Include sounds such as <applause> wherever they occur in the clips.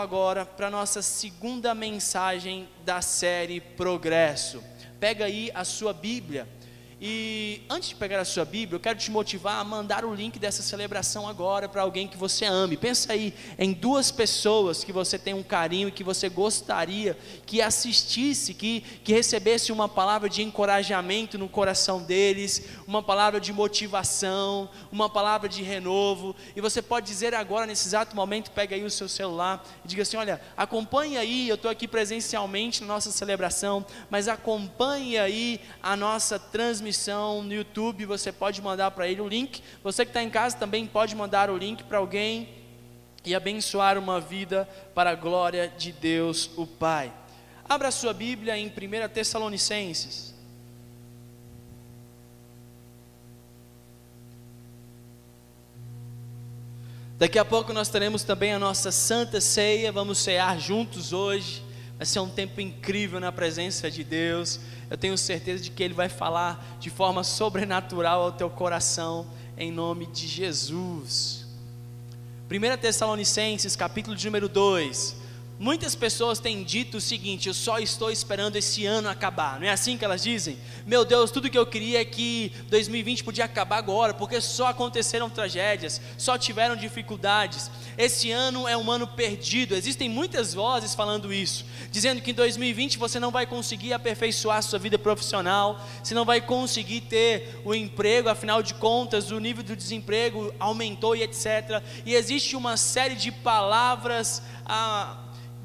agora para nossa segunda mensagem da série Progresso. Pega aí a sua Bíblia. E antes de pegar a sua Bíblia, eu quero te motivar a mandar o link dessa celebração agora para alguém que você ame. Pensa aí em duas pessoas que você tem um carinho e que você gostaria que assistisse, que, que recebesse uma palavra de encorajamento no coração deles, uma palavra de motivação, uma palavra de renovo. E você pode dizer agora, nesse exato momento, pega aí o seu celular e diga assim: Olha, acompanhe aí, eu estou aqui presencialmente na nossa celebração, mas acompanhe aí a nossa transmissão transmissão no YouTube, você pode mandar para ele o link. Você que está em casa também pode mandar o link para alguém e abençoar uma vida para a glória de Deus, o Pai. Abra sua Bíblia em 1 Tessalonicenses. Daqui a pouco nós teremos também a nossa Santa Ceia, vamos cear juntos hoje. Vai ser um tempo incrível na presença de Deus. Eu tenho certeza de que Ele vai falar de forma sobrenatural ao teu coração, em nome de Jesus. 1 Tessalonicenses, capítulo de número 2. Muitas pessoas têm dito o seguinte: eu só estou esperando esse ano acabar. Não é assim que elas dizem? Meu Deus, tudo que eu queria é que 2020 podia acabar agora, porque só aconteceram tragédias, só tiveram dificuldades. Esse ano é um ano perdido. Existem muitas vozes falando isso, dizendo que em 2020 você não vai conseguir aperfeiçoar sua vida profissional, você não vai conseguir ter o emprego, afinal de contas, o nível do desemprego aumentou e etc. E existe uma série de palavras. Ah,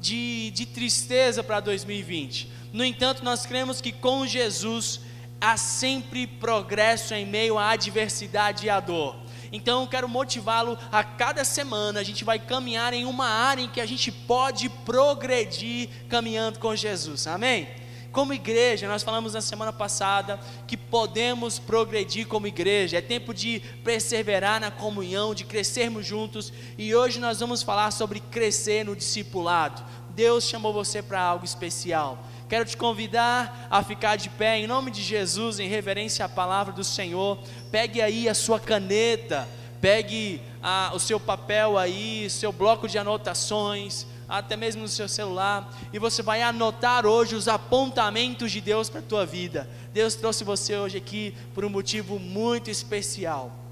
de, de tristeza para 2020. No entanto, nós cremos que com Jesus há sempre progresso em meio à adversidade e à dor. Então eu quero motivá-lo a cada semana a gente vai caminhar em uma área em que a gente pode progredir caminhando com Jesus. Amém? Como igreja, nós falamos na semana passada que podemos progredir como igreja, é tempo de perseverar na comunhão, de crescermos juntos, e hoje nós vamos falar sobre crescer no discipulado. Deus chamou você para algo especial. Quero te convidar a ficar de pé em nome de Jesus, em reverência à palavra do Senhor. Pegue aí a sua caneta, pegue a, o seu papel aí, seu bloco de anotações, até mesmo no seu celular, e você vai anotar hoje os apontamentos de Deus para a tua vida. Deus trouxe você hoje aqui por um motivo muito especial.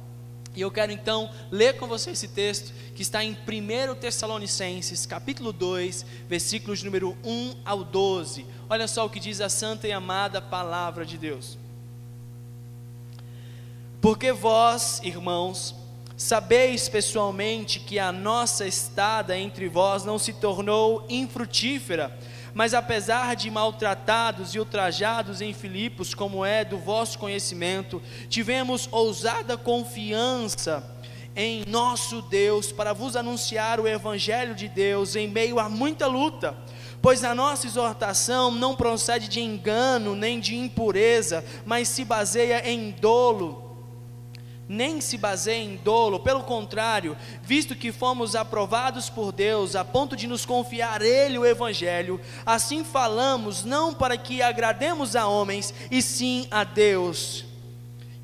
E eu quero então ler com você esse texto que está em 1 Tessalonicenses, capítulo 2, versículos número 1 ao 12. Olha só o que diz a santa e amada palavra de Deus. Porque vós, irmãos, sabeis pessoalmente que a nossa estada entre vós não se tornou infrutífera, mas apesar de maltratados e ultrajados em Filipos, como é do vosso conhecimento, tivemos ousada confiança em nosso Deus para vos anunciar o Evangelho de Deus em meio a muita luta. Pois a nossa exortação não procede de engano nem de impureza, mas se baseia em dolo nem se baseia em dolo, pelo contrário, visto que fomos aprovados por Deus a ponto de nos confiar Ele o Evangelho, assim falamos, não para que agrademos a homens, e sim a Deus,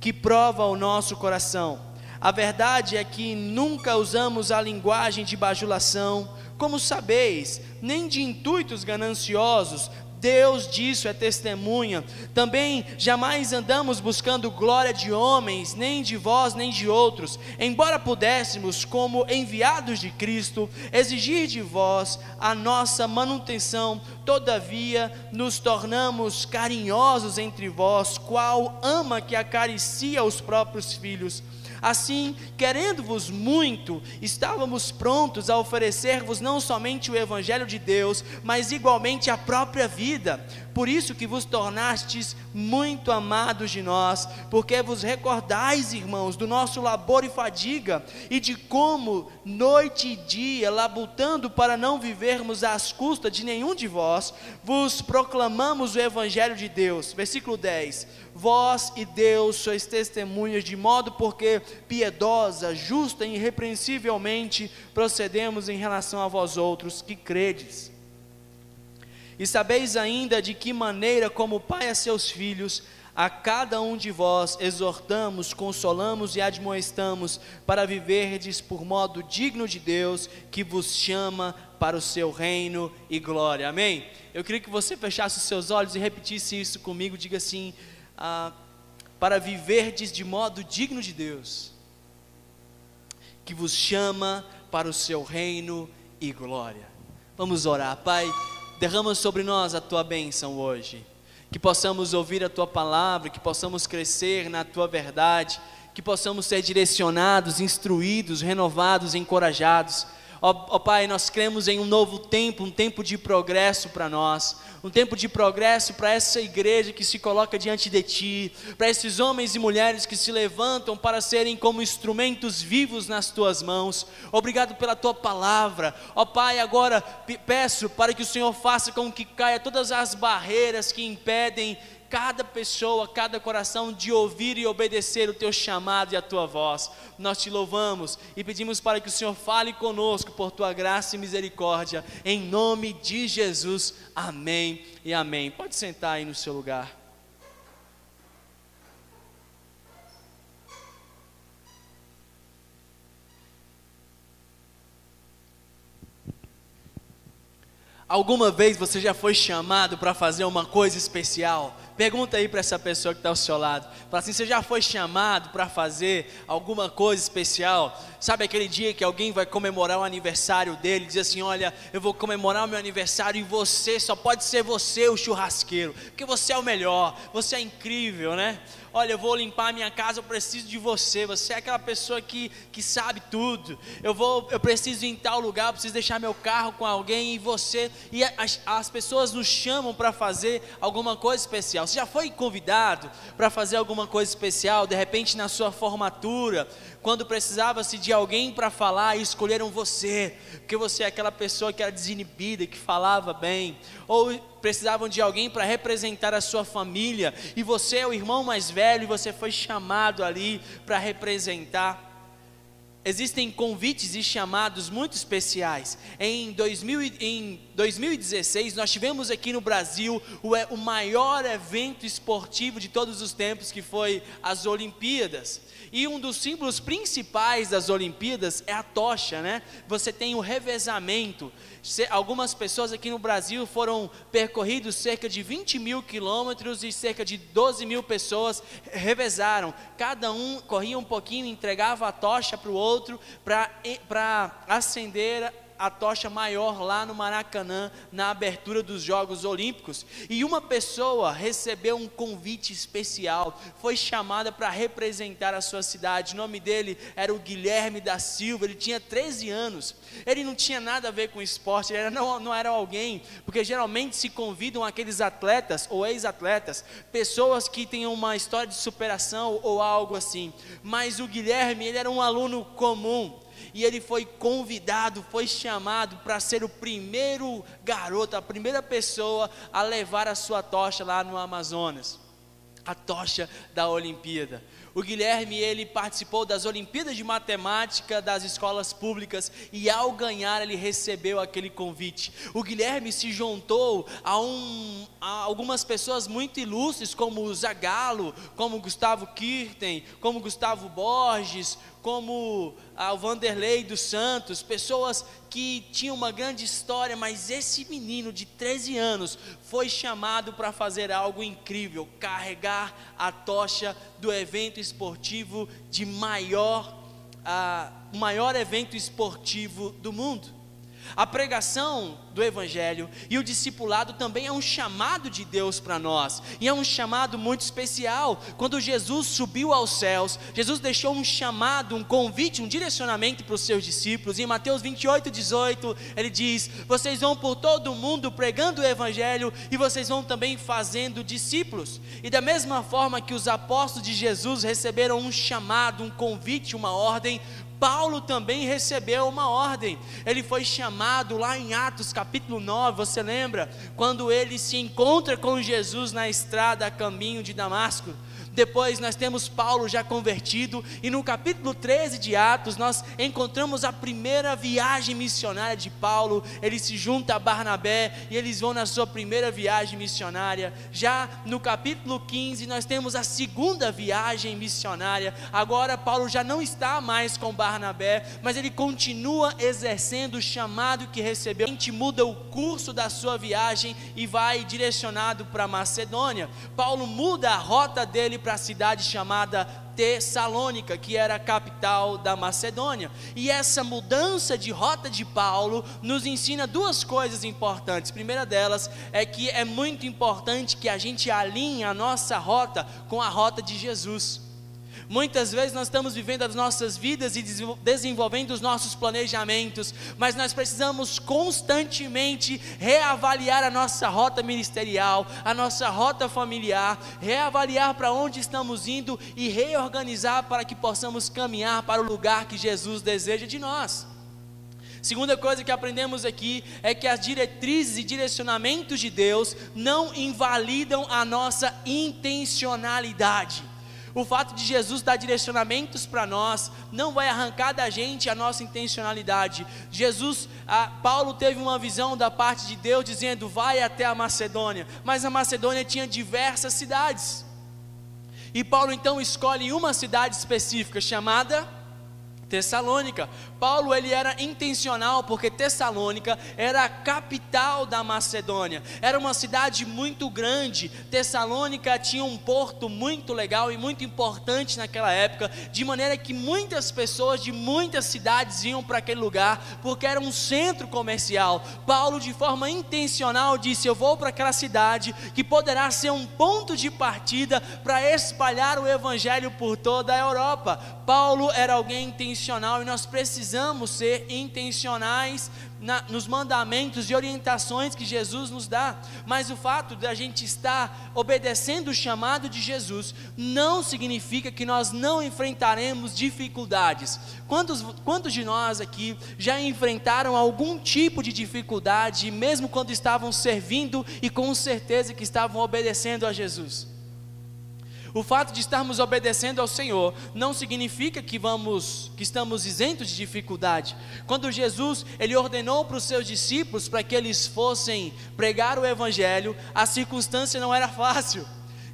que prova o nosso coração. A verdade é que nunca usamos a linguagem de bajulação, como sabeis, nem de intuitos gananciosos, Deus disso é testemunha. Também jamais andamos buscando glória de homens, nem de vós, nem de outros, embora pudéssemos, como enviados de Cristo, exigir de vós a nossa manutenção, todavia nos tornamos carinhosos entre vós, qual ama que acaricia os próprios filhos Assim, querendo-vos muito, estávamos prontos a oferecer-vos não somente o Evangelho de Deus, mas igualmente a própria vida, por isso que vos tornastes muito amados de nós, porque vos recordais, irmãos, do nosso labor e fadiga, e de como, noite e dia, labutando para não vivermos às custas de nenhum de vós, vos proclamamos o Evangelho de Deus. Versículo 10: Vós e Deus sois testemunhas, de modo porque piedosa, justa e irrepreensivelmente procedemos em relação a vós outros que credes. E sabeis ainda de que maneira, como pai a seus filhos, a cada um de vós exortamos, consolamos e admoestamos para viverdes por modo digno de Deus que vos chama para o seu reino e glória. Amém? Eu queria que você fechasse os seus olhos e repetisse isso comigo. Diga assim: ah, para viverdes de modo digno de Deus, que vos chama para o seu reino e glória. Vamos orar, Pai. Derrama sobre nós a tua bênção hoje. Que possamos ouvir a tua palavra, que possamos crescer na tua verdade, que possamos ser direcionados, instruídos, renovados, encorajados Ó, ó, Pai, nós cremos em um novo tempo, um tempo de progresso para nós, um tempo de progresso para essa igreja que se coloca diante de Ti, para esses homens e mulheres que se levantam para serem como instrumentos vivos nas Tuas mãos. Obrigado pela Tua palavra. Ó Pai, agora peço para que o Senhor faça com que caia todas as barreiras que impedem cada pessoa, cada coração de ouvir e obedecer o teu chamado e a tua voz. Nós te louvamos e pedimos para que o Senhor fale conosco por tua graça e misericórdia, em nome de Jesus. Amém e amém. Pode sentar aí no seu lugar. Alguma vez você já foi chamado para fazer uma coisa especial? Pergunta aí para essa pessoa que está ao seu lado. Fala assim: você já foi chamado para fazer alguma coisa especial? Sabe aquele dia que alguém vai comemorar o aniversário dele, diz assim: Olha, eu vou comemorar o meu aniversário e você, só pode ser você o churrasqueiro, porque você é o melhor, você é incrível, né? Olha, eu vou limpar a minha casa, eu preciso de você. Você é aquela pessoa que, que sabe tudo. Eu vou, eu preciso ir em tal lugar, eu preciso deixar meu carro com alguém e você. E as, as pessoas nos chamam para fazer alguma coisa especial. Você já foi convidado para fazer alguma coisa especial? De repente na sua formatura, quando precisava-se de alguém para falar, escolheram você, porque você é aquela pessoa que era desinibida, que falava bem, ou precisavam de alguém para representar a sua família, e você é o irmão mais velho e você foi chamado ali para representar. Existem convites e chamados muito especiais. Em, 2000, em 2016, nós tivemos aqui no Brasil o, o maior evento esportivo de todos os tempos, que foi as Olimpíadas. E um dos símbolos principais das Olimpíadas é a tocha, né? Você tem o revezamento. Algumas pessoas aqui no Brasil foram percorridos cerca de 20 mil quilômetros e cerca de 12 mil pessoas revezaram. Cada um corria um pouquinho, entregava a tocha para o outro para acender a tocha maior lá no Maracanã, na abertura dos Jogos Olímpicos. E uma pessoa recebeu um convite especial, foi chamada para representar a sua cidade. O nome dele era o Guilherme da Silva, ele tinha 13 anos. Ele não tinha nada a ver com esporte, ele não, não era alguém, porque geralmente se convidam aqueles atletas ou ex-atletas, pessoas que têm uma história de superação ou algo assim. Mas o Guilherme, ele era um aluno comum e ele foi convidado, foi chamado para ser o primeiro garoto, a primeira pessoa a levar a sua tocha lá no Amazonas a tocha da Olimpíada. O Guilherme, ele participou das Olimpíadas de Matemática das escolas públicas e ao ganhar ele recebeu aquele convite. O Guilherme se juntou a, um, a algumas pessoas muito ilustres como o Zagallo, como Gustavo Kirten, como Gustavo Borges, como ah, o Vanderlei dos Santos, pessoas que tinham uma grande história, mas esse menino de 13 anos foi chamado para fazer algo incrível, carregar a tocha do evento esportivo de maior, ah, maior evento esportivo do mundo. A pregação do Evangelho e o discipulado também é um chamado de Deus para nós, e é um chamado muito especial. Quando Jesus subiu aos céus, Jesus deixou um chamado, um convite, um direcionamento para os seus discípulos. Em Mateus 28, 18, ele diz: Vocês vão por todo o mundo pregando o Evangelho e vocês vão também fazendo discípulos. E da mesma forma que os apóstolos de Jesus receberam um chamado, um convite, uma ordem, Paulo também recebeu uma ordem. Ele foi chamado lá em Atos capítulo 9, você lembra? Quando ele se encontra com Jesus na estrada a caminho de Damasco. Depois nós temos Paulo já convertido, e no capítulo 13 de Atos nós encontramos a primeira viagem missionária de Paulo. Ele se junta a Barnabé e eles vão na sua primeira viagem missionária. Já no capítulo 15 nós temos a segunda viagem missionária. Agora Paulo já não está mais com Barnabé, mas ele continua exercendo o chamado que recebeu. A gente muda o curso da sua viagem e vai direcionado para Macedônia. Paulo muda a rota dele para a cidade chamada Tessalônica, que era a capital da Macedônia. E essa mudança de rota de Paulo nos ensina duas coisas importantes. A primeira delas é que é muito importante que a gente alinhe a nossa rota com a rota de Jesus. Muitas vezes nós estamos vivendo as nossas vidas e desenvolvendo os nossos planejamentos, mas nós precisamos constantemente reavaliar a nossa rota ministerial, a nossa rota familiar, reavaliar para onde estamos indo e reorganizar para que possamos caminhar para o lugar que Jesus deseja de nós. Segunda coisa que aprendemos aqui é que as diretrizes e direcionamentos de Deus não invalidam a nossa intencionalidade. O fato de Jesus dar direcionamentos para nós não vai arrancar da gente a nossa intencionalidade. Jesus, a, Paulo teve uma visão da parte de Deus dizendo: vai até a Macedônia, mas a Macedônia tinha diversas cidades. E Paulo então escolhe uma cidade específica chamada Tessalônica. Paulo ele era intencional porque Tessalônica era a capital da Macedônia. Era uma cidade muito grande. Tessalônica tinha um porto muito legal e muito importante naquela época, de maneira que muitas pessoas de muitas cidades iam para aquele lugar porque era um centro comercial. Paulo de forma intencional disse: "Eu vou para aquela cidade que poderá ser um ponto de partida para espalhar o evangelho por toda a Europa". Paulo era alguém intencional e nós precisamos ser intencionais na, nos mandamentos e orientações que Jesus nos dá. Mas o fato de a gente estar obedecendo o chamado de Jesus não significa que nós não enfrentaremos dificuldades. Quantos, quantos de nós aqui já enfrentaram algum tipo de dificuldade, mesmo quando estavam servindo e com certeza que estavam obedecendo a Jesus? O fato de estarmos obedecendo ao Senhor não significa que vamos que estamos isentos de dificuldade. Quando Jesus ele ordenou para os seus discípulos para que eles fossem pregar o evangelho, a circunstância não era fácil.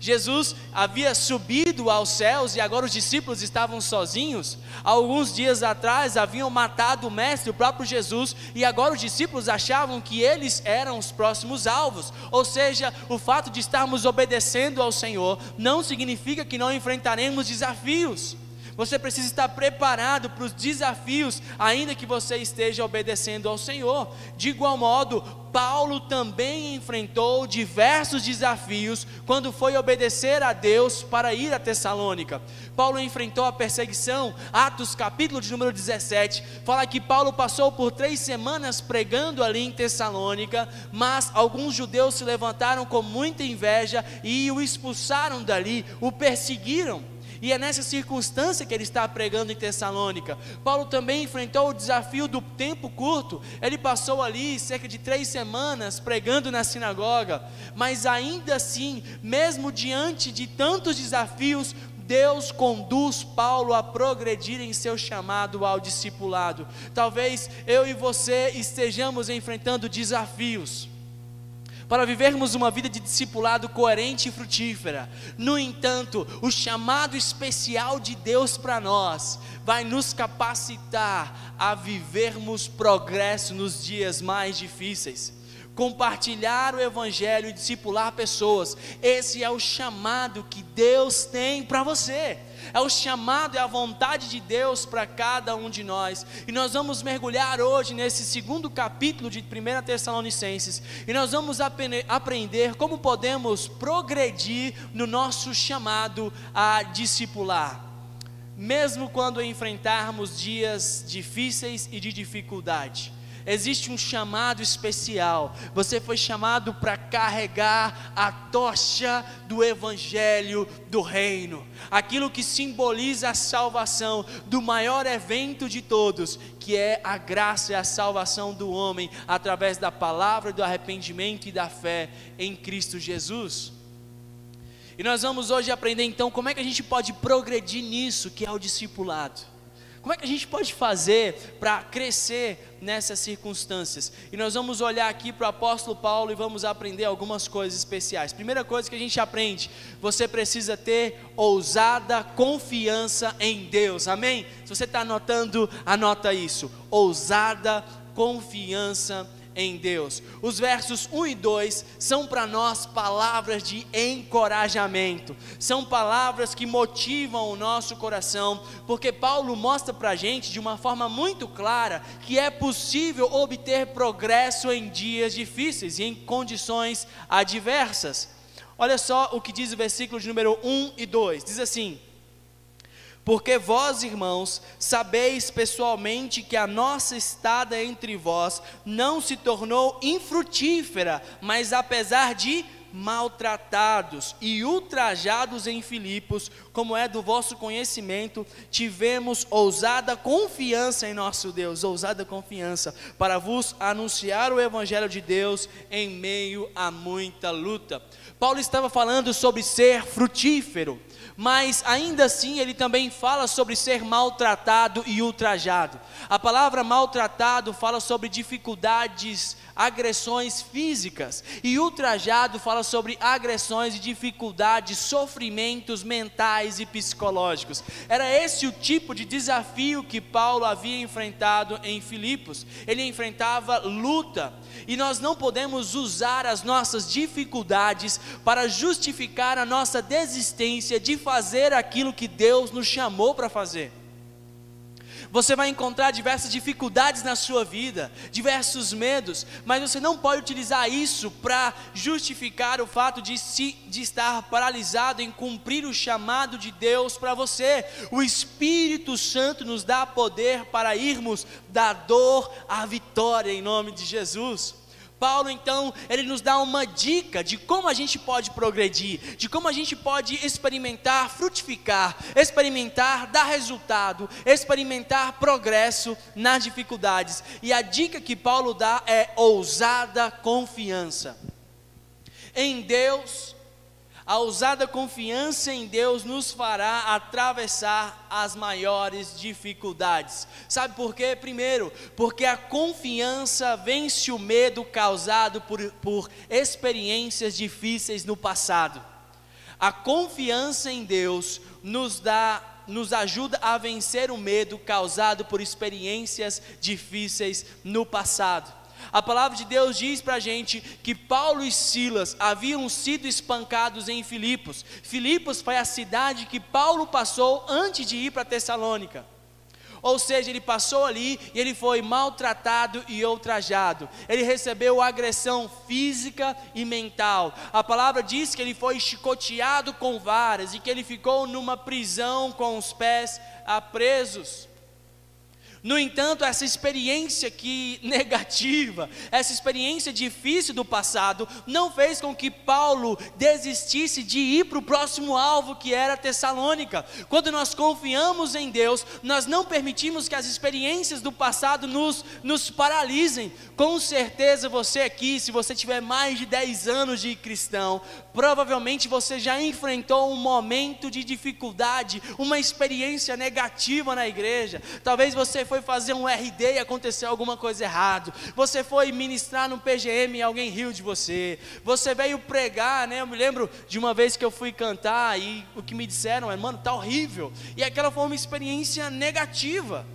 Jesus havia subido aos céus e agora os discípulos estavam sozinhos. Alguns dias atrás haviam matado o Mestre, o próprio Jesus, e agora os discípulos achavam que eles eram os próximos alvos. Ou seja, o fato de estarmos obedecendo ao Senhor não significa que não enfrentaremos desafios. Você precisa estar preparado para os desafios, ainda que você esteja obedecendo ao Senhor. De igual modo, Paulo também enfrentou diversos desafios quando foi obedecer a Deus para ir a Tessalônica. Paulo enfrentou a perseguição, Atos capítulo de número 17, fala que Paulo passou por três semanas pregando ali em Tessalônica, mas alguns judeus se levantaram com muita inveja e o expulsaram dali, o perseguiram. E é nessa circunstância que ele está pregando em Tessalônica. Paulo também enfrentou o desafio do tempo curto. Ele passou ali cerca de três semanas pregando na sinagoga. Mas ainda assim, mesmo diante de tantos desafios, Deus conduz Paulo a progredir em seu chamado ao discipulado. Talvez eu e você estejamos enfrentando desafios para vivermos uma vida de discipulado coerente e frutífera. No entanto, o chamado especial de Deus para nós vai nos capacitar a vivermos progresso nos dias mais difíceis compartilhar o Evangelho e discipular pessoas. Esse é o chamado que Deus tem para você. É o chamado, é a vontade de Deus para cada um de nós. E nós vamos mergulhar hoje nesse segundo capítulo de 1 Tessalonicenses. E nós vamos aprender como podemos progredir no nosso chamado a discipular. Mesmo quando enfrentarmos dias difíceis e de dificuldade existe um chamado especial. Você foi chamado para carregar a tocha do Evangelho do Reino, aquilo que simboliza a salvação do maior evento de todos, que é a graça e a salvação do homem através da palavra do arrependimento e da fé em Cristo Jesus. E nós vamos hoje aprender então como é que a gente pode progredir nisso, que é o discipulado. Como é que a gente pode fazer para crescer nessas circunstâncias? E nós vamos olhar aqui para o apóstolo Paulo e vamos aprender algumas coisas especiais. Primeira coisa que a gente aprende: você precisa ter ousada confiança em Deus, amém? Se você está anotando, anota isso: ousada confiança em Deus. Os versos 1 e 2 são para nós palavras de encorajamento, são palavras que motivam o nosso coração, porque Paulo mostra para a gente de uma forma muito clara que é possível obter progresso em dias difíceis e em condições adversas. Olha só o que diz o versículo de número 1 e 2: diz assim. Porque vós, irmãos, sabeis pessoalmente que a nossa estada entre vós não se tornou infrutífera, mas apesar de maltratados e ultrajados em Filipos, como é do vosso conhecimento, tivemos ousada confiança em nosso Deus, ousada confiança, para vos anunciar o Evangelho de Deus em meio a muita luta. Paulo estava falando sobre ser frutífero mas ainda assim ele também fala sobre ser maltratado e ultrajado. A palavra maltratado fala sobre dificuldades, agressões físicas, e ultrajado fala sobre agressões e dificuldades, sofrimentos mentais e psicológicos. Era esse o tipo de desafio que Paulo havia enfrentado em Filipos. Ele enfrentava luta, e nós não podemos usar as nossas dificuldades para justificar a nossa desistência de fazer aquilo que Deus nos chamou para fazer. Você vai encontrar diversas dificuldades na sua vida, diversos medos, mas você não pode utilizar isso para justificar o fato de, se, de estar paralisado em cumprir o chamado de Deus para você. O Espírito Santo nos dá poder para irmos da dor à vitória em nome de Jesus. Paulo então, ele nos dá uma dica de como a gente pode progredir, de como a gente pode experimentar, frutificar, experimentar, dar resultado, experimentar progresso nas dificuldades. E a dica que Paulo dá é ousada confiança. Em Deus a ousada confiança em Deus nos fará atravessar as maiores dificuldades. Sabe por quê? Primeiro, porque a confiança vence o medo causado por, por experiências difíceis no passado. A confiança em Deus nos dá nos ajuda a vencer o medo causado por experiências difíceis no passado. A palavra de Deus diz para a gente que Paulo e Silas haviam sido espancados em Filipos. Filipos foi a cidade que Paulo passou antes de ir para Tessalônica. Ou seja, ele passou ali e ele foi maltratado e ultrajado. Ele recebeu agressão física e mental. A palavra diz que ele foi chicoteado com varas e que ele ficou numa prisão com os pés presos. No entanto, essa experiência que <laughs> negativa, essa experiência difícil do passado, não fez com que Paulo desistisse de ir para o próximo alvo que era Tessalônica. Quando nós confiamos em Deus, nós não permitimos que as experiências do passado nos, nos paralisem. Com certeza você aqui, se você tiver mais de 10 anos de cristão, provavelmente você já enfrentou um momento de dificuldade, uma experiência negativa na igreja. Talvez você foi foi fazer um RD e aconteceu alguma coisa errado. Você foi ministrar no PGM e alguém riu de você. Você veio pregar, né? Eu me lembro de uma vez que eu fui cantar e o que me disseram é, mano, tá horrível. E aquela foi uma experiência negativa.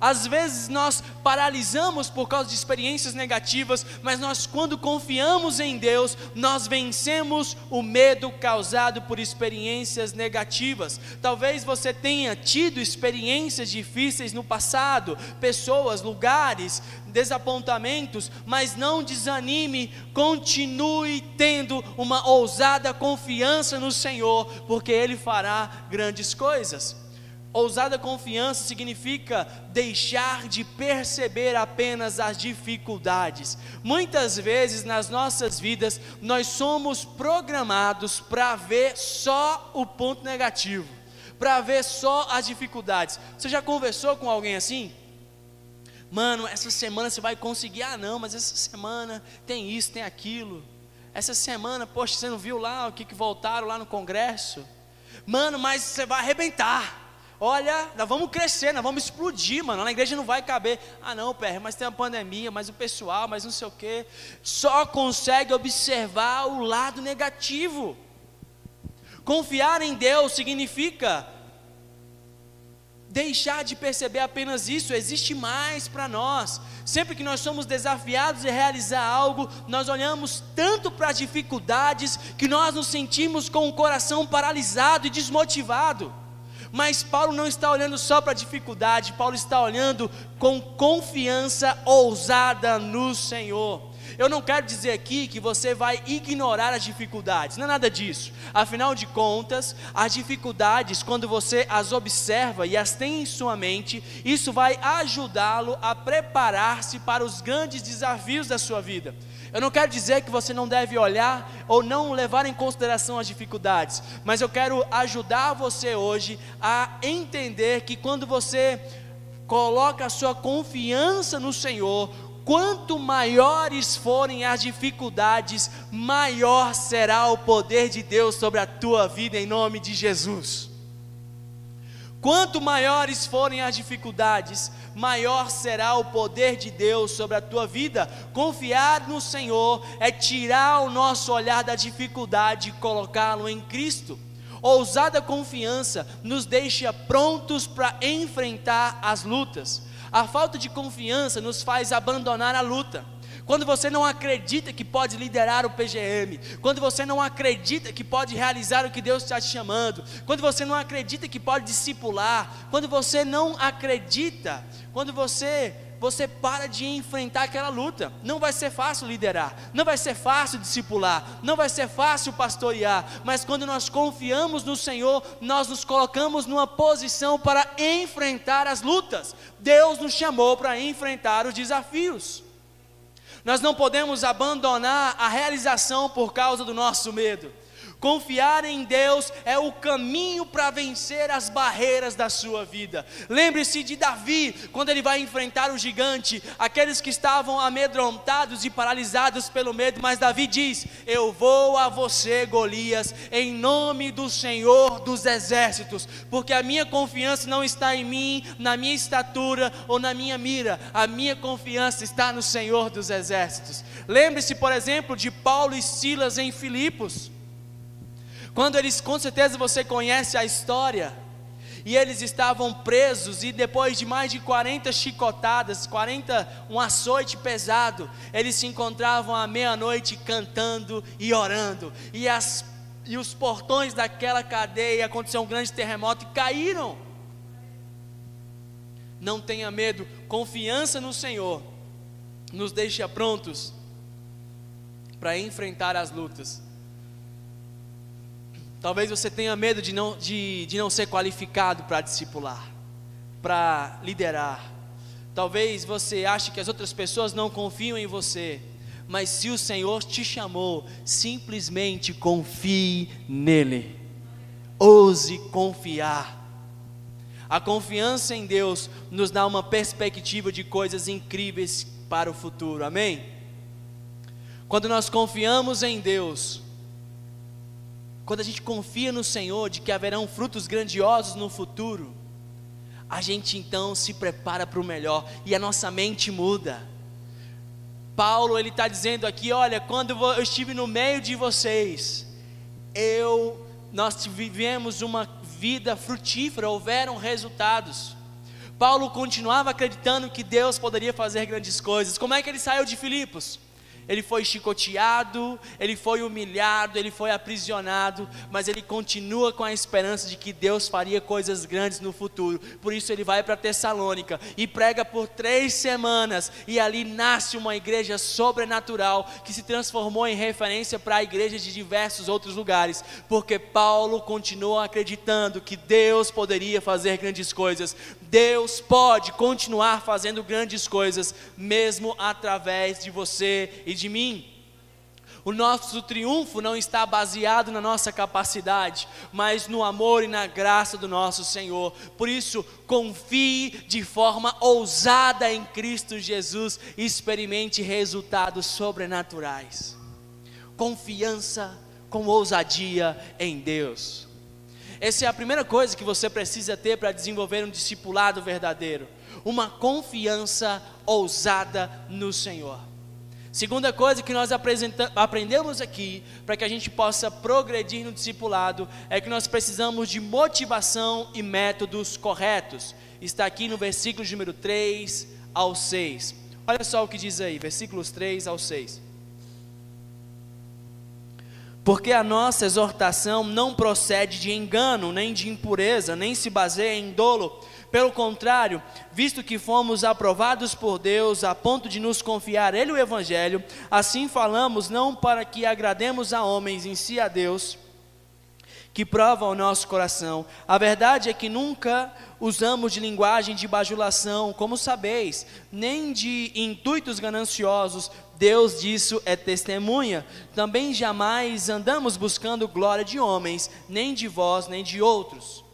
Às vezes nós paralisamos por causa de experiências negativas, mas nós, quando confiamos em Deus, nós vencemos o medo causado por experiências negativas. Talvez você tenha tido experiências difíceis no passado, pessoas, lugares, desapontamentos, mas não desanime, continue tendo uma ousada confiança no Senhor, porque Ele fará grandes coisas. Ousada confiança significa deixar de perceber apenas as dificuldades. Muitas vezes nas nossas vidas nós somos programados para ver só o ponto negativo, para ver só as dificuldades. Você já conversou com alguém assim? Mano, essa semana você vai conseguir. Ah, não, mas essa semana tem isso, tem aquilo. Essa semana, poxa, você não viu lá o que, que voltaram lá no congresso? Mano, mas você vai arrebentar. Olha, nós vamos crescer, nós vamos explodir, mano. Na igreja não vai caber. Ah, não, PR, mas tem a pandemia, mas o pessoal, mas não sei o quê. Só consegue observar o lado negativo. Confiar em Deus significa deixar de perceber apenas isso, existe mais para nós. Sempre que nós somos desafiados a realizar algo, nós olhamos tanto para as dificuldades que nós nos sentimos com o coração paralisado e desmotivado. Mas Paulo não está olhando só para a dificuldade, Paulo está olhando com confiança ousada no Senhor. Eu não quero dizer aqui que você vai ignorar as dificuldades, não é nada disso. Afinal de contas, as dificuldades, quando você as observa e as tem em sua mente, isso vai ajudá-lo a preparar-se para os grandes desafios da sua vida. Eu não quero dizer que você não deve olhar ou não levar em consideração as dificuldades, mas eu quero ajudar você hoje a entender que quando você coloca a sua confiança no Senhor, quanto maiores forem as dificuldades, maior será o poder de Deus sobre a tua vida, em nome de Jesus. Quanto maiores forem as dificuldades, maior será o poder de Deus sobre a tua vida. Confiar no Senhor é tirar o nosso olhar da dificuldade e colocá-lo em Cristo. Ousada confiança nos deixa prontos para enfrentar as lutas. A falta de confiança nos faz abandonar a luta. Quando você não acredita que pode liderar o PGM, quando você não acredita que pode realizar o que Deus está te chamando, quando você não acredita que pode discipular, quando você não acredita, quando você você para de enfrentar aquela luta. Não vai ser fácil liderar, não vai ser fácil discipular, não vai ser fácil pastorear, mas quando nós confiamos no Senhor, nós nos colocamos numa posição para enfrentar as lutas. Deus nos chamou para enfrentar os desafios. Nós não podemos abandonar a realização por causa do nosso medo. Confiar em Deus é o caminho para vencer as barreiras da sua vida. Lembre-se de Davi, quando ele vai enfrentar o gigante, aqueles que estavam amedrontados e paralisados pelo medo, mas Davi diz: Eu vou a você, Golias, em nome do Senhor dos exércitos, porque a minha confiança não está em mim, na minha estatura ou na minha mira, a minha confiança está no Senhor dos exércitos. Lembre-se, por exemplo, de Paulo e Silas em Filipos. Quando eles, com certeza você conhece a história, e eles estavam presos, e depois de mais de 40 chicotadas, 40, um açoite pesado, eles se encontravam à meia-noite cantando e orando, e, as, e os portões daquela cadeia aconteceu um grande terremoto e caíram. Não tenha medo, confiança no Senhor nos deixa prontos para enfrentar as lutas. Talvez você tenha medo de não, de, de não ser qualificado para discipular, para liderar. Talvez você ache que as outras pessoas não confiam em você. Mas se o Senhor te chamou, simplesmente confie nele. Ouse confiar. A confiança em Deus nos dá uma perspectiva de coisas incríveis para o futuro. Amém? Quando nós confiamos em Deus, quando a gente confia no Senhor de que haverão frutos grandiosos no futuro, a gente então se prepara para o melhor e a nossa mente muda. Paulo ele está dizendo aqui, olha, quando eu estive no meio de vocês, eu, nós vivemos uma vida frutífera, houveram resultados. Paulo continuava acreditando que Deus poderia fazer grandes coisas. Como é que ele saiu de Filipos? Ele foi chicoteado, ele foi humilhado, ele foi aprisionado, mas ele continua com a esperança de que Deus faria coisas grandes no futuro. Por isso ele vai para Tessalônica e prega por três semanas, e ali nasce uma igreja sobrenatural que se transformou em referência para a igreja de diversos outros lugares, porque Paulo continuou acreditando que Deus poderia fazer grandes coisas. Deus pode continuar fazendo grandes coisas, mesmo através de você e de mim. O nosso triunfo não está baseado na nossa capacidade, mas no amor e na graça do nosso Senhor. Por isso, confie de forma ousada em Cristo Jesus e experimente resultados sobrenaturais. confiança, com ousadia em Deus. Essa é a primeira coisa que você precisa ter para desenvolver um discipulado verdadeiro, uma confiança ousada no Senhor. Segunda coisa que nós aprendemos aqui, para que a gente possa progredir no discipulado, é que nós precisamos de motivação e métodos corretos. Está aqui no versículo número 3 ao 6. Olha só o que diz aí, versículos 3 ao 6. Porque a nossa exortação não procede de engano, nem de impureza, nem se baseia em dolo. Pelo contrário, visto que fomos aprovados por Deus a ponto de nos confiar Ele o Evangelho, assim falamos não para que agrademos a homens, em si a Deus que prova o nosso coração. A verdade é que nunca usamos de linguagem de bajulação, como sabeis, nem de intuitos gananciosos. Deus disso é testemunha. Também jamais andamos buscando glória de homens, nem de vós, nem de outros.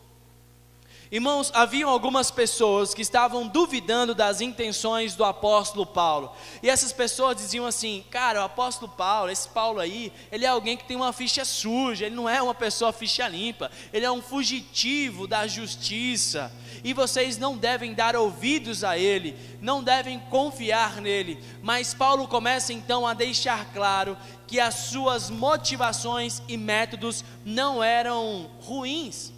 Irmãos, haviam algumas pessoas que estavam duvidando das intenções do apóstolo Paulo. E essas pessoas diziam assim: "Cara, o apóstolo Paulo, esse Paulo aí, ele é alguém que tem uma ficha suja, ele não é uma pessoa ficha limpa, ele é um fugitivo da justiça. E vocês não devem dar ouvidos a ele, não devem confiar nele". Mas Paulo começa então a deixar claro que as suas motivações e métodos não eram ruins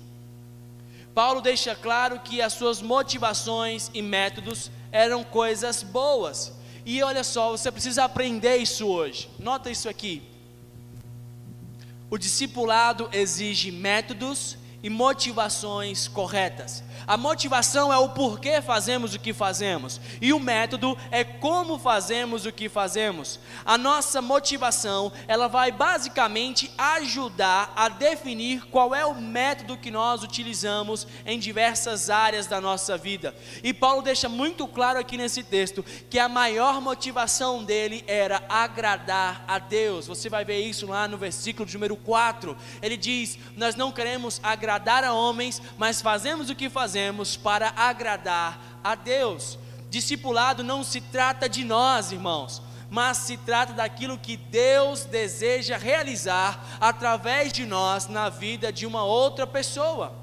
Paulo deixa claro que as suas motivações e métodos eram coisas boas. E olha só, você precisa aprender isso hoje. Nota isso aqui. O discipulado exige métodos e motivações corretas. A motivação é o porquê fazemos o que fazemos, e o método é como fazemos o que fazemos. A nossa motivação, ela vai basicamente ajudar a definir qual é o método que nós utilizamos em diversas áreas da nossa vida. E Paulo deixa muito claro aqui nesse texto que a maior motivação dele era agradar a Deus. Você vai ver isso lá no versículo número 4. Ele diz: "Nós não queremos agradar a homens, mas fazemos o que fazemos fazemos para agradar a Deus. Discipulado não se trata de nós, irmãos, mas se trata daquilo que Deus deseja realizar através de nós na vida de uma outra pessoa.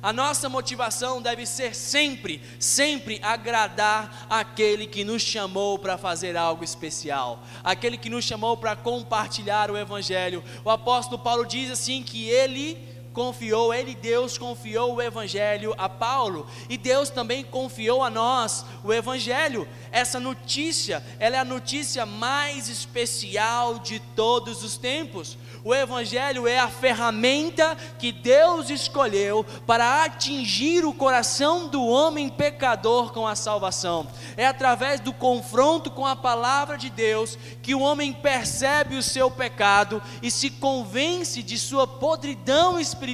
A nossa motivação deve ser sempre, sempre agradar aquele que nos chamou para fazer algo especial, aquele que nos chamou para compartilhar o Evangelho. O apóstolo Paulo diz assim que ele confiou, ele, Deus, confiou o Evangelho a Paulo, e Deus também confiou a nós o Evangelho. Essa notícia, ela é a notícia mais especial de todos os tempos. O Evangelho é a ferramenta que Deus escolheu para atingir o coração do homem pecador com a salvação. É através do confronto com a palavra de Deus que o homem percebe o seu pecado e se convence de sua podridão espiritual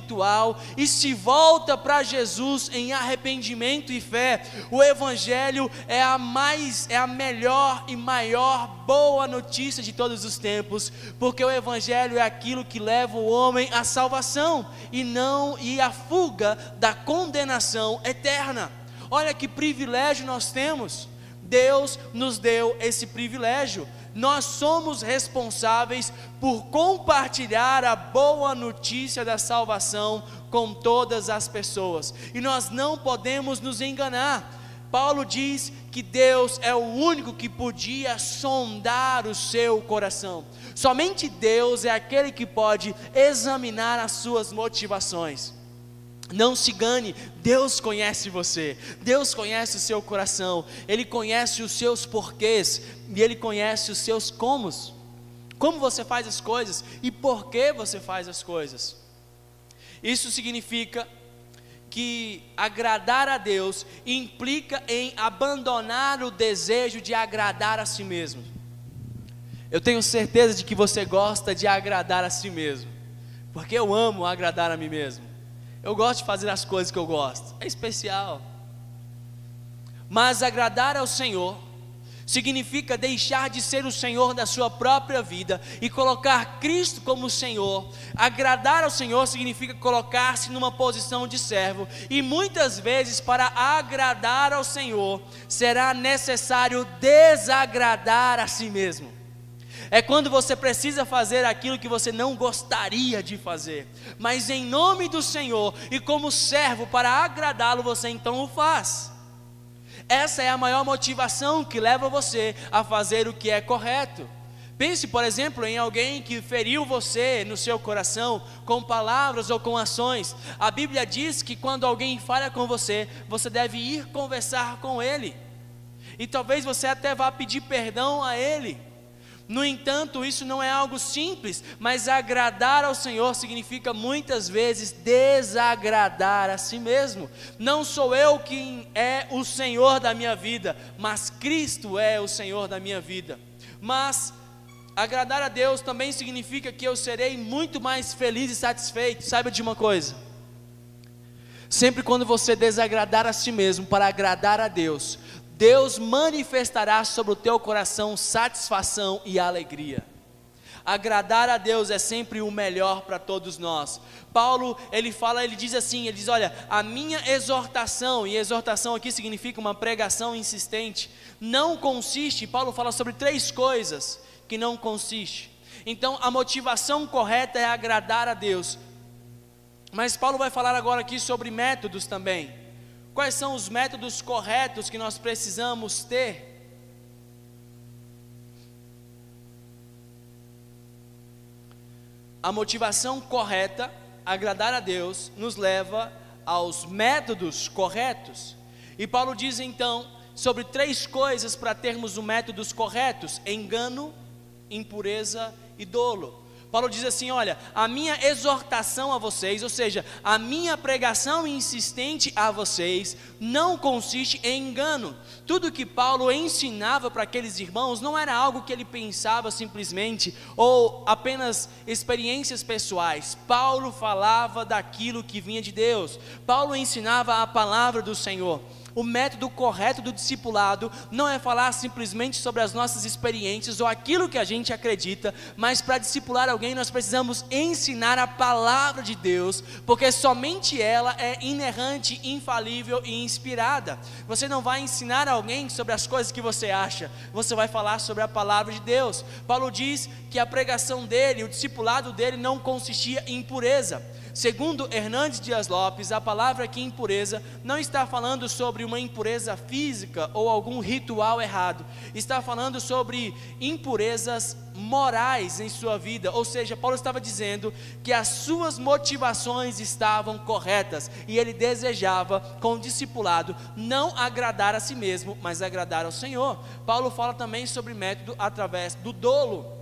e se volta para Jesus em arrependimento e fé. O Evangelho é a mais, é a melhor e maior boa notícia de todos os tempos, porque o Evangelho é aquilo que leva o homem à salvação e não e à fuga da condenação eterna. Olha que privilégio nós temos. Deus nos deu esse privilégio. Nós somos responsáveis por compartilhar a boa notícia da salvação com todas as pessoas. E nós não podemos nos enganar. Paulo diz que Deus é o único que podia sondar o seu coração. Somente Deus é aquele que pode examinar as suas motivações. Não se engane, Deus conhece você, Deus conhece o seu coração, Ele conhece os seus porquês e Ele conhece os seus comos. Como você faz as coisas e por que você faz as coisas. Isso significa que agradar a Deus implica em abandonar o desejo de agradar a si mesmo. Eu tenho certeza de que você gosta de agradar a si mesmo, porque eu amo agradar a mim mesmo. Eu gosto de fazer as coisas que eu gosto, é especial. Mas agradar ao Senhor significa deixar de ser o Senhor da sua própria vida e colocar Cristo como Senhor. Agradar ao Senhor significa colocar-se numa posição de servo, e muitas vezes, para agradar ao Senhor, será necessário desagradar a si mesmo. É quando você precisa fazer aquilo que você não gostaria de fazer, mas em nome do Senhor e como servo para agradá-lo, você então o faz. Essa é a maior motivação que leva você a fazer o que é correto. Pense, por exemplo, em alguém que feriu você no seu coração com palavras ou com ações. A Bíblia diz que quando alguém falha com você, você deve ir conversar com ele. E talvez você até vá pedir perdão a ele. No entanto, isso não é algo simples, mas agradar ao Senhor significa muitas vezes desagradar a si mesmo. Não sou eu quem é o Senhor da minha vida, mas Cristo é o Senhor da minha vida. Mas agradar a Deus também significa que eu serei muito mais feliz e satisfeito. Saiba de uma coisa: sempre quando você desagradar a si mesmo para agradar a Deus, Deus manifestará sobre o teu coração satisfação e alegria. Agradar a Deus é sempre o melhor para todos nós. Paulo, ele fala, ele diz assim, ele diz, olha, a minha exortação, e exortação aqui significa uma pregação insistente, não consiste, Paulo fala sobre três coisas que não consiste. Então, a motivação correta é agradar a Deus. Mas Paulo vai falar agora aqui sobre métodos também. Quais são os métodos corretos que nós precisamos ter? A motivação correta, agradar a Deus, nos leva aos métodos corretos. E Paulo diz então sobre três coisas para termos os métodos corretos: engano, impureza e dolo. Paulo diz assim: olha, a minha exortação a vocês, ou seja, a minha pregação insistente a vocês, não consiste em engano. Tudo que Paulo ensinava para aqueles irmãos não era algo que ele pensava simplesmente ou apenas experiências pessoais. Paulo falava daquilo que vinha de Deus, Paulo ensinava a palavra do Senhor. O método correto do discipulado não é falar simplesmente sobre as nossas experiências ou aquilo que a gente acredita, mas para discipular alguém nós precisamos ensinar a palavra de Deus, porque somente ela é inerrante, infalível e inspirada. Você não vai ensinar alguém sobre as coisas que você acha, você vai falar sobre a palavra de Deus. Paulo diz que a pregação dele, o discipulado dele não consistia em pureza. Segundo Hernandes Dias Lopes, a palavra aqui impureza não está falando sobre uma impureza física ou algum ritual errado, está falando sobre impurezas morais em sua vida, ou seja, Paulo estava dizendo que as suas motivações estavam corretas e ele desejava, com o discipulado, não agradar a si mesmo, mas agradar ao Senhor. Paulo fala também sobre método através do dolo.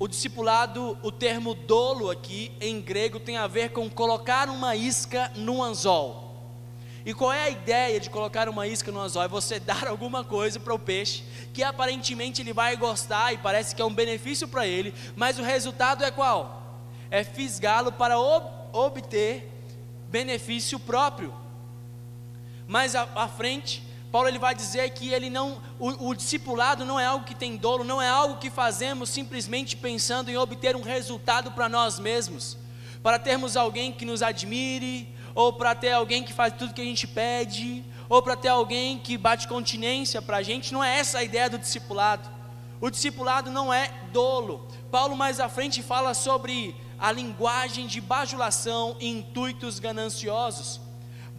O discipulado, o termo dolo aqui em grego tem a ver com colocar uma isca no anzol. E qual é a ideia de colocar uma isca no anzol? É você <laughs> dar alguma coisa para o peixe que aparentemente ele vai gostar e parece que é um benefício para ele, mas o resultado é qual? É fisgá-lo para ob obter benefício próprio. Mais à, à frente, Paulo ele vai dizer que ele não, o, o, discipulado não é algo que tem dolo, não é algo que fazemos simplesmente pensando em obter um resultado para nós mesmos, para termos alguém que nos admire, ou para ter alguém que faz tudo que a gente pede, ou para ter alguém que bate continência para a gente. Não é essa a ideia do discipulado. O discipulado não é dolo. Paulo mais à frente fala sobre a linguagem de bajulação e intuitos gananciosos.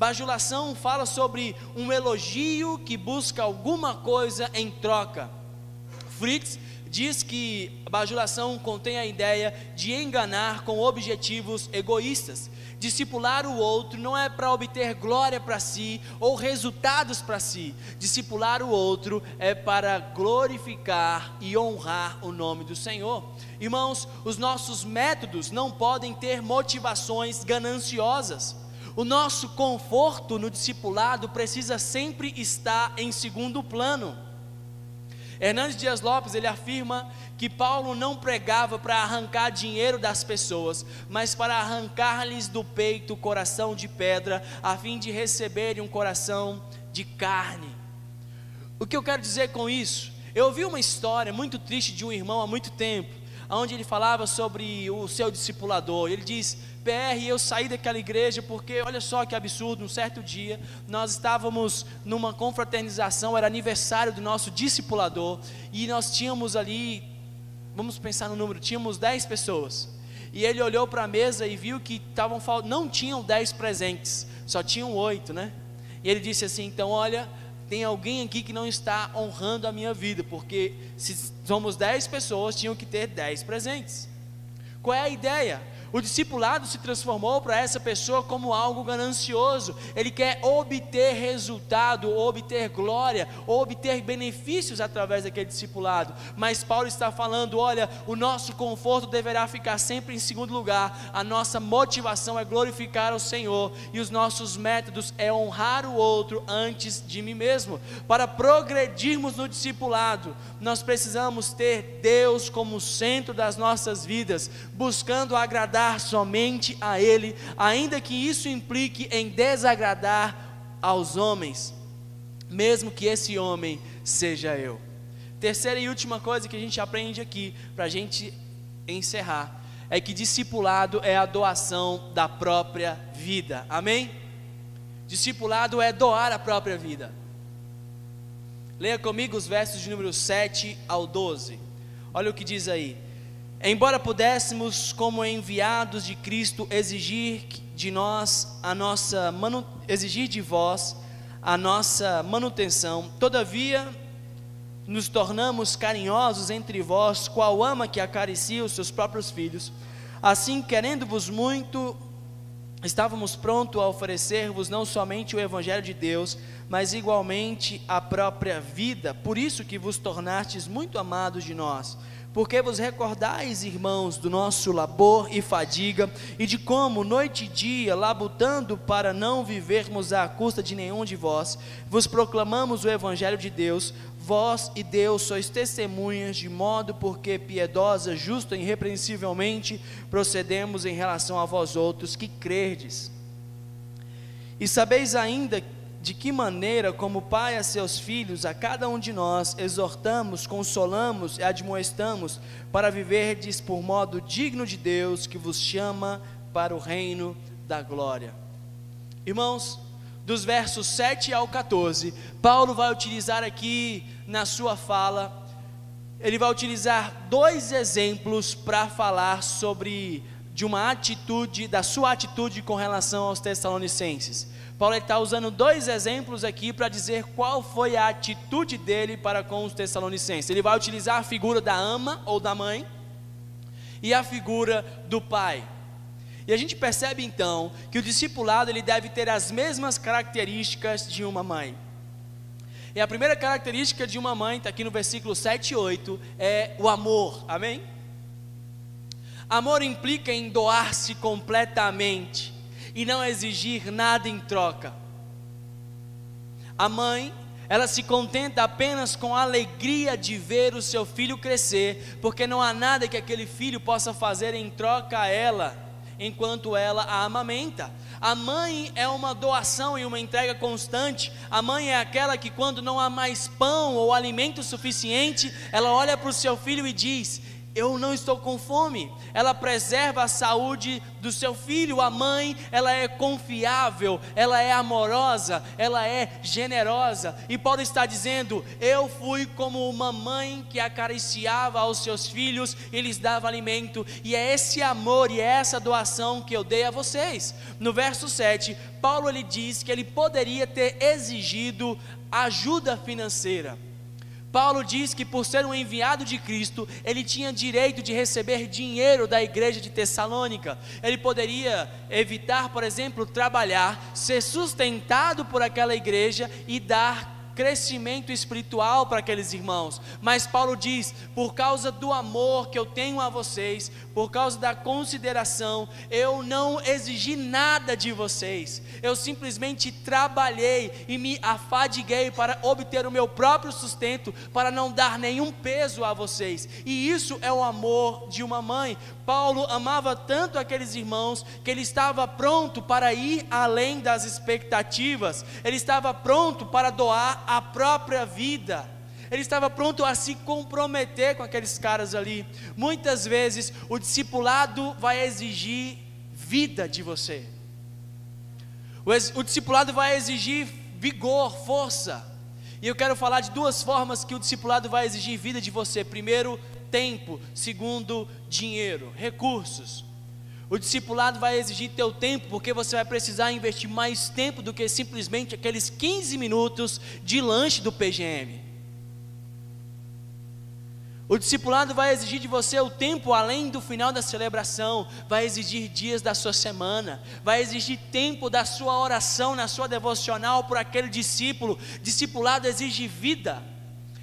Bajulação fala sobre um elogio que busca alguma coisa em troca. Fritz diz que bajulação contém a ideia de enganar com objetivos egoístas. Discipular o outro não é para obter glória para si ou resultados para si. Discipular o outro é para glorificar e honrar o nome do Senhor. Irmãos, os nossos métodos não podem ter motivações gananciosas. O nosso conforto no discipulado precisa sempre estar em segundo plano. Hernandes Dias Lopes, ele afirma que Paulo não pregava para arrancar dinheiro das pessoas, mas para arrancar-lhes do peito o coração de pedra, a fim de receberem um coração de carne. O que eu quero dizer com isso? Eu ouvi uma história muito triste de um irmão há muito tempo, onde ele falava sobre o seu discipulador. Ele diz: PR, eu saí daquela igreja porque, olha só que absurdo, um certo dia nós estávamos numa confraternização, era aniversário do nosso discipulador, e nós tínhamos ali vamos pensar no número, tínhamos 10 pessoas. E ele olhou para a mesa e viu que estavam não tinham 10 presentes, só tinham oito, né? E ele disse assim: então olha, tem alguém aqui que não está honrando a minha vida, porque se somos 10 pessoas, tinham que ter 10 presentes. Qual é a ideia? O discipulado se transformou para essa pessoa como algo ganancioso. Ele quer obter resultado, obter glória, obter benefícios através daquele discipulado. Mas Paulo está falando: olha, o nosso conforto deverá ficar sempre em segundo lugar. A nossa motivação é glorificar o Senhor e os nossos métodos é honrar o outro antes de mim mesmo. Para progredirmos no discipulado, nós precisamos ter Deus como centro das nossas vidas, buscando agradar agradar somente a Ele, ainda que isso implique em desagradar aos homens, mesmo que esse homem seja eu. Terceira e última coisa que a gente aprende aqui, para a gente encerrar, é que discipulado é a doação da própria vida, amém? Discipulado é doar a própria vida. Leia comigo os versos de número 7 ao 12. Olha o que diz aí. Embora pudéssemos, como enviados de Cristo, exigir de nós a nossa manu, exigir de vós a nossa manutenção, todavia nos tornamos carinhosos entre vós, qual ama que acaricia os seus próprios filhos. Assim, querendo-vos muito, estávamos prontos a oferecer-vos não somente o evangelho de Deus, mas igualmente a própria vida. Por isso que vos tornastes muito amados de nós porque vos recordais, irmãos, do nosso labor e fadiga, e de como, noite e dia, labutando para não vivermos à custa de nenhum de vós, vos proclamamos o Evangelho de Deus, vós e Deus sois testemunhas, de modo porque piedosa, justa e irrepreensivelmente procedemos em relação a vós outros que crerdes. E sabeis ainda que de que maneira, como pai a seus filhos, a cada um de nós exortamos, consolamos e admoestamos para viverdes por modo digno de Deus que vos chama para o reino da glória. Irmãos, dos versos 7 ao 14, Paulo vai utilizar aqui na sua fala, ele vai utilizar dois exemplos para falar sobre de uma atitude, da sua atitude com relação aos Tessalonicenses. Paulo está usando dois exemplos aqui para dizer qual foi a atitude dele para com os Tessalonicenses. Ele vai utilizar a figura da ama ou da mãe e a figura do pai. E a gente percebe então que o discipulado ele deve ter as mesmas características de uma mãe. E a primeira característica de uma mãe, está aqui no versículo 7 e 8, é o amor. Amém? Amor implica em doar-se completamente e não exigir nada em troca. A mãe, ela se contenta apenas com a alegria de ver o seu filho crescer, porque não há nada que aquele filho possa fazer em troca a ela, enquanto ela a amamenta. A mãe é uma doação e uma entrega constante. A mãe é aquela que, quando não há mais pão ou alimento suficiente, ela olha para o seu filho e diz: eu não estou com fome. Ela preserva a saúde do seu filho. A mãe, ela é confiável, ela é amorosa, ela é generosa. E Paulo está dizendo: Eu fui como uma mãe que acariciava aos seus filhos e lhes dava alimento. E é esse amor e é essa doação que eu dei a vocês. No verso 7, Paulo ele diz que ele poderia ter exigido ajuda financeira. Paulo diz que por ser um enviado de Cristo, ele tinha direito de receber dinheiro da igreja de Tessalônica. Ele poderia evitar, por exemplo, trabalhar, ser sustentado por aquela igreja e dar crescimento espiritual para aqueles irmãos. Mas Paulo diz: por causa do amor que eu tenho a vocês, por causa da consideração, eu não exigi nada de vocês. Eu simplesmente trabalhei e me afadiguei para obter o meu próprio sustento, para não dar nenhum peso a vocês. E isso é o amor de uma mãe. Paulo amava tanto aqueles irmãos que ele estava pronto para ir além das expectativas. Ele estava pronto para doar a própria vida. Ele estava pronto a se comprometer com aqueles caras ali. Muitas vezes o discipulado vai exigir vida de você. O, o discipulado vai exigir vigor, força. E eu quero falar de duas formas que o discipulado vai exigir vida de você. Primeiro, tempo, segundo dinheiro, recursos. O discipulado vai exigir teu tempo, porque você vai precisar investir mais tempo do que simplesmente aqueles 15 minutos de lanche do PGM. O discipulado vai exigir de você o tempo além do final da celebração, vai exigir dias da sua semana, vai exigir tempo da sua oração, na sua devocional por aquele discípulo. Discipulado exige vida,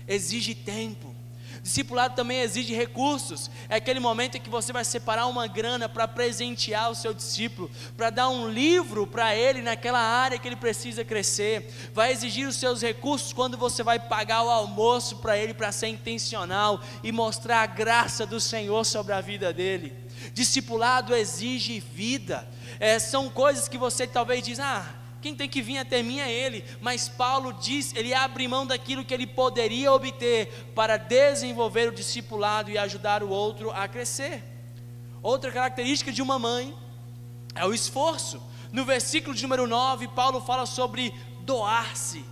exige tempo. Discipulado também exige recursos. É aquele momento em que você vai separar uma grana para presentear o seu discípulo, para dar um livro para ele naquela área que ele precisa crescer. Vai exigir os seus recursos quando você vai pagar o almoço para ele para ser intencional e mostrar a graça do Senhor sobre a vida dele. Discipulado exige vida. É, são coisas que você talvez diz, ah, quem tem que vir até mim é ele. Mas Paulo diz, ele abre mão daquilo que ele poderia obter para desenvolver o discipulado e ajudar o outro a crescer. Outra característica de uma mãe é o esforço. No versículo de número 9, Paulo fala sobre doar-se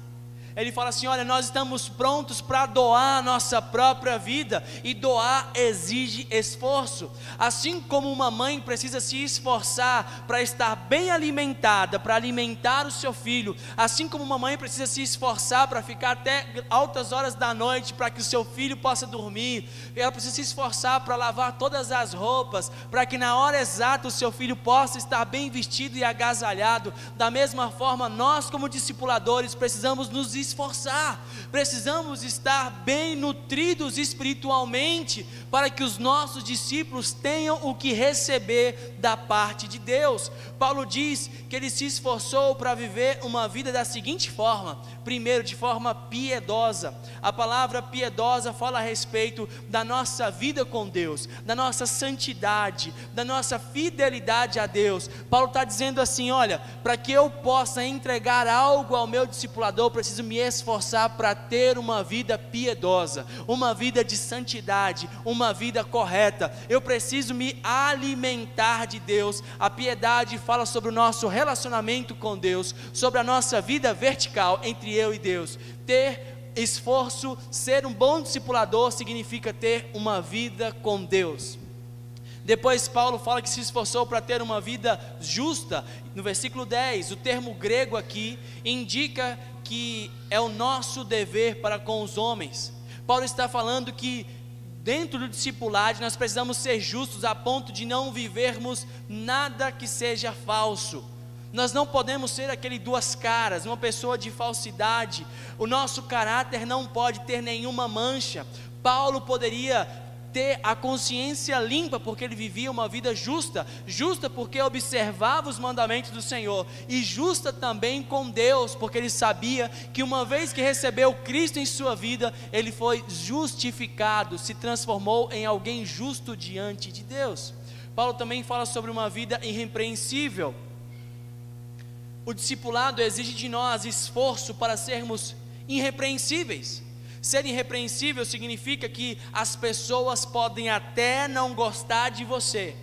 ele fala assim: olha, nós estamos prontos para doar a nossa própria vida, e doar exige esforço. Assim como uma mãe precisa se esforçar para estar bem alimentada, para alimentar o seu filho, assim como uma mãe precisa se esforçar para ficar até altas horas da noite para que o seu filho possa dormir, ela precisa se esforçar para lavar todas as roupas, para que na hora exata o seu filho possa estar bem vestido e agasalhado. Da mesma forma, nós, como discipuladores, precisamos nos esforçar, precisamos estar bem nutridos espiritualmente para que os nossos discípulos tenham o que receber da parte de Deus. Paulo diz que ele se esforçou para viver uma vida da seguinte forma: primeiro, de forma piedosa. A palavra piedosa fala a respeito da nossa vida com Deus, da nossa santidade, da nossa fidelidade a Deus. Paulo está dizendo assim: olha, para que eu possa entregar algo ao meu discipulador, preciso me esforçar para ter uma vida piedosa, uma vida de santidade, uma vida correta. Eu preciso me alimentar de Deus. A piedade fala sobre o nosso relacionamento com Deus, sobre a nossa vida vertical entre eu e Deus. Ter esforço, ser um bom discipulador significa ter uma vida com Deus. Depois Paulo fala que se esforçou para ter uma vida justa. No versículo 10, o termo grego aqui indica que é o nosso dever para com os homens. Paulo está falando que dentro do discipulado nós precisamos ser justos a ponto de não vivermos nada que seja falso. Nós não podemos ser aquele duas caras, uma pessoa de falsidade. O nosso caráter não pode ter nenhuma mancha. Paulo poderia ter a consciência limpa, porque ele vivia uma vida justa, justa porque observava os mandamentos do Senhor, e justa também com Deus, porque ele sabia que uma vez que recebeu Cristo em sua vida, ele foi justificado, se transformou em alguém justo diante de Deus. Paulo também fala sobre uma vida irrepreensível. O discipulado exige de nós esforço para sermos irrepreensíveis. Ser irrepreensível significa que as pessoas podem até não gostar de você,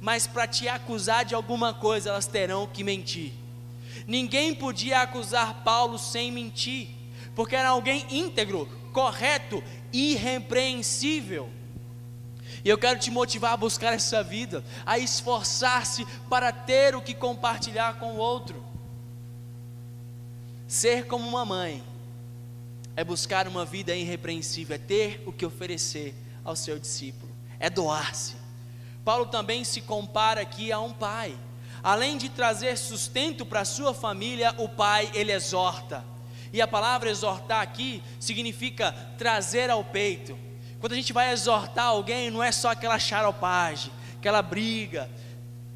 mas para te acusar de alguma coisa elas terão que mentir. Ninguém podia acusar Paulo sem mentir, porque era alguém íntegro, correto, irrepreensível. E eu quero te motivar a buscar essa vida, a esforçar-se para ter o que compartilhar com o outro. Ser como uma mãe é buscar uma vida irrepreensível, é ter o que oferecer ao seu discípulo, é doar-se. Paulo também se compara aqui a um pai. Além de trazer sustento para a sua família, o pai ele exorta. E a palavra exortar aqui significa trazer ao peito. Quando a gente vai exortar alguém, não é só aquela xaropagem, aquela briga.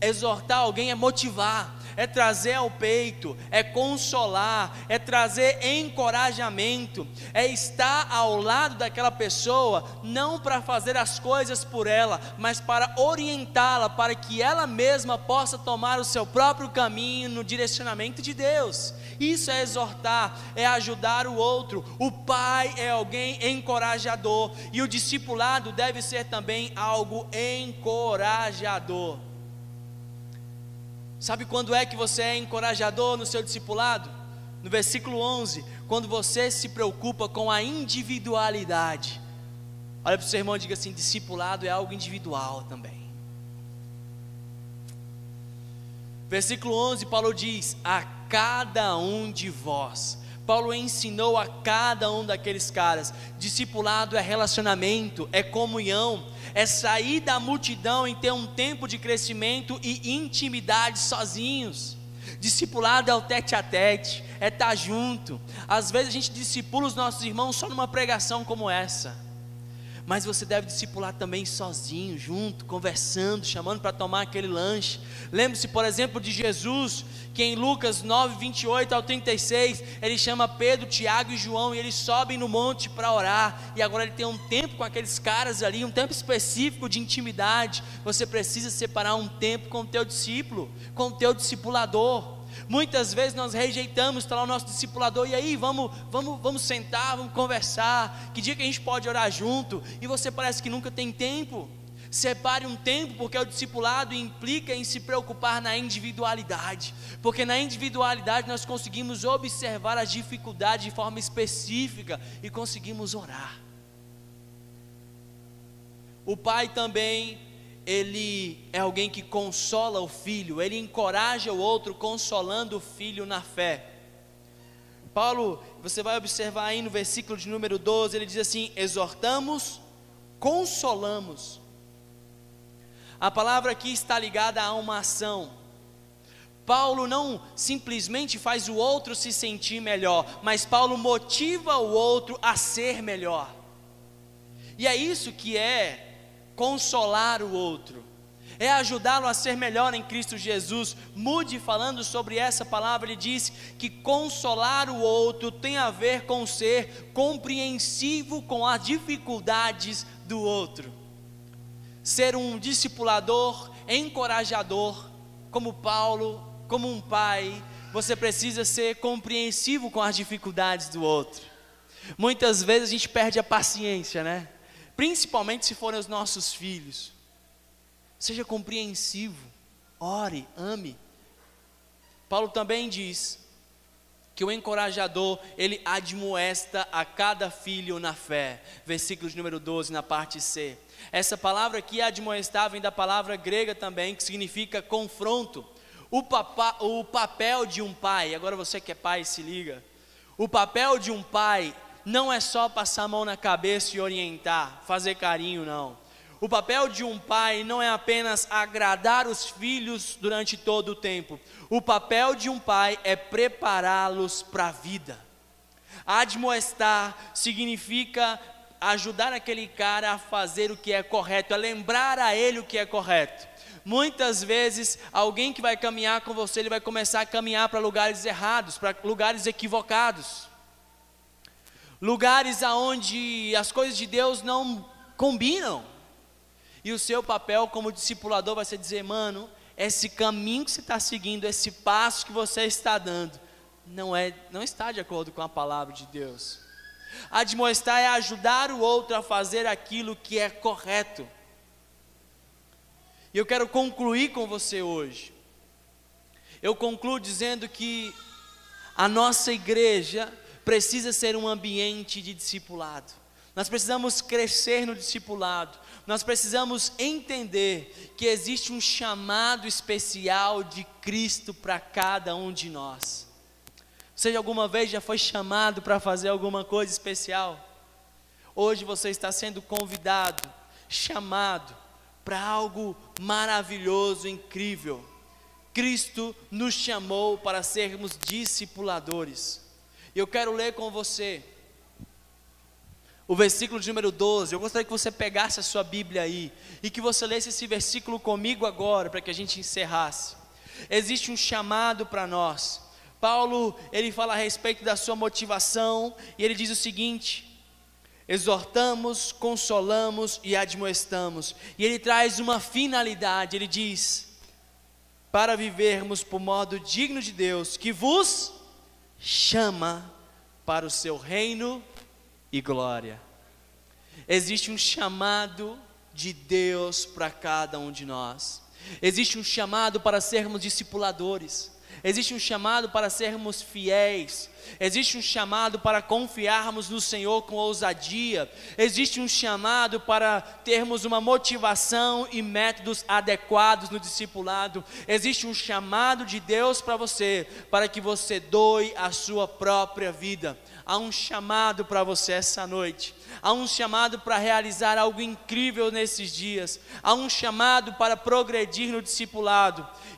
Exortar alguém é motivar, é trazer ao peito, é consolar, é trazer encorajamento, é estar ao lado daquela pessoa, não para fazer as coisas por ela, mas para orientá-la, para que ela mesma possa tomar o seu próprio caminho no direcionamento de Deus. Isso é exortar, é ajudar o outro. O pai é alguém encorajador e o discipulado deve ser também algo encorajador. Sabe quando é que você é encorajador no seu discipulado? No versículo 11, quando você se preocupa com a individualidade. Olha para o seu irmão e diga assim: discipulado é algo individual também. Versículo 11, Paulo diz: A cada um de vós. Paulo ensinou a cada um daqueles caras: discipulado é relacionamento, é comunhão, é sair da multidão e ter um tempo de crescimento e intimidade sozinhos. Discipulado é o tete a tete, é estar junto. Às vezes a gente discipula os nossos irmãos só numa pregação como essa mas você deve discipular também sozinho, junto, conversando, chamando para tomar aquele lanche. Lembre-se, por exemplo, de Jesus, que em Lucas 9, 28 ao 36, ele chama Pedro, Tiago e João e eles sobem no monte para orar. E agora ele tem um tempo com aqueles caras ali, um tempo específico de intimidade. Você precisa separar um tempo com o teu discípulo, com o teu discipulador. Muitas vezes nós rejeitamos, está o nosso discipulador, e aí, vamos, vamos, vamos sentar, vamos conversar. Que dia que a gente pode orar junto? E você parece que nunca tem tempo. Separe um tempo, porque o discipulado implica em se preocupar na individualidade, porque na individualidade nós conseguimos observar as dificuldades de forma específica e conseguimos orar. O pai também ele é alguém que consola o filho, ele encoraja o outro consolando o filho na fé. Paulo, você vai observar aí no versículo de número 12, ele diz assim: exortamos, consolamos. A palavra aqui está ligada a uma ação. Paulo não simplesmente faz o outro se sentir melhor, mas Paulo motiva o outro a ser melhor. E é isso que é consolar o outro, é ajudá-lo a ser melhor em Cristo Jesus. Mude falando sobre essa palavra, ele diz que consolar o outro tem a ver com ser compreensivo com as dificuldades do outro. Ser um discipulador, encorajador, como Paulo, como um pai, você precisa ser compreensivo com as dificuldades do outro. Muitas vezes a gente perde a paciência, né? Principalmente se forem os nossos filhos. Seja compreensivo, ore, ame. Paulo também diz que o encorajador, ele admoesta a cada filho na fé. Versículo de número 12, na parte C. Essa palavra aqui, admoestar, vem da palavra grega também, que significa confronto. O, papa, o papel de um pai, agora você que é pai, se liga. O papel de um pai não é só passar a mão na cabeça e orientar, fazer carinho, não. O papel de um pai não é apenas agradar os filhos durante todo o tempo. O papel de um pai é prepará-los para a vida. Admoestar significa ajudar aquele cara a fazer o que é correto, a lembrar a ele o que é correto. Muitas vezes, alguém que vai caminhar com você, ele vai começar a caminhar para lugares errados, para lugares equivocados lugares aonde as coisas de Deus não combinam. E o seu papel como discipulador vai ser dizer, mano, esse caminho que você está seguindo, esse passo que você está dando, não é, não está de acordo com a palavra de Deus. Admoestar é ajudar o outro a fazer aquilo que é correto. E eu quero concluir com você hoje. Eu concluo dizendo que a nossa igreja precisa ser um ambiente de discipulado. Nós precisamos crescer no discipulado. Nós precisamos entender que existe um chamado especial de Cristo para cada um de nós. Você alguma vez já foi chamado para fazer alguma coisa especial? Hoje você está sendo convidado, chamado para algo maravilhoso, incrível. Cristo nos chamou para sermos discipuladores. E eu quero ler com você o versículo de número 12. Eu gostaria que você pegasse a sua Bíblia aí e que você lesse esse versículo comigo agora, para que a gente encerrasse. Existe um chamado para nós. Paulo, ele fala a respeito da sua motivação e ele diz o seguinte: exortamos, consolamos e admoestamos. E ele traz uma finalidade, ele diz: para vivermos por modo digno de Deus, que vos chama para o seu reino e glória. Existe um chamado de Deus para cada um de nós. Existe um chamado para sermos discipuladores. Existe um chamado para sermos fiéis, existe um chamado para confiarmos no Senhor com ousadia, existe um chamado para termos uma motivação e métodos adequados no discipulado, existe um chamado de Deus para você, para que você doe a sua própria vida. Há um chamado para você essa noite. Há um chamado para realizar algo incrível nesses dias. Há um chamado para progredir no discipulado.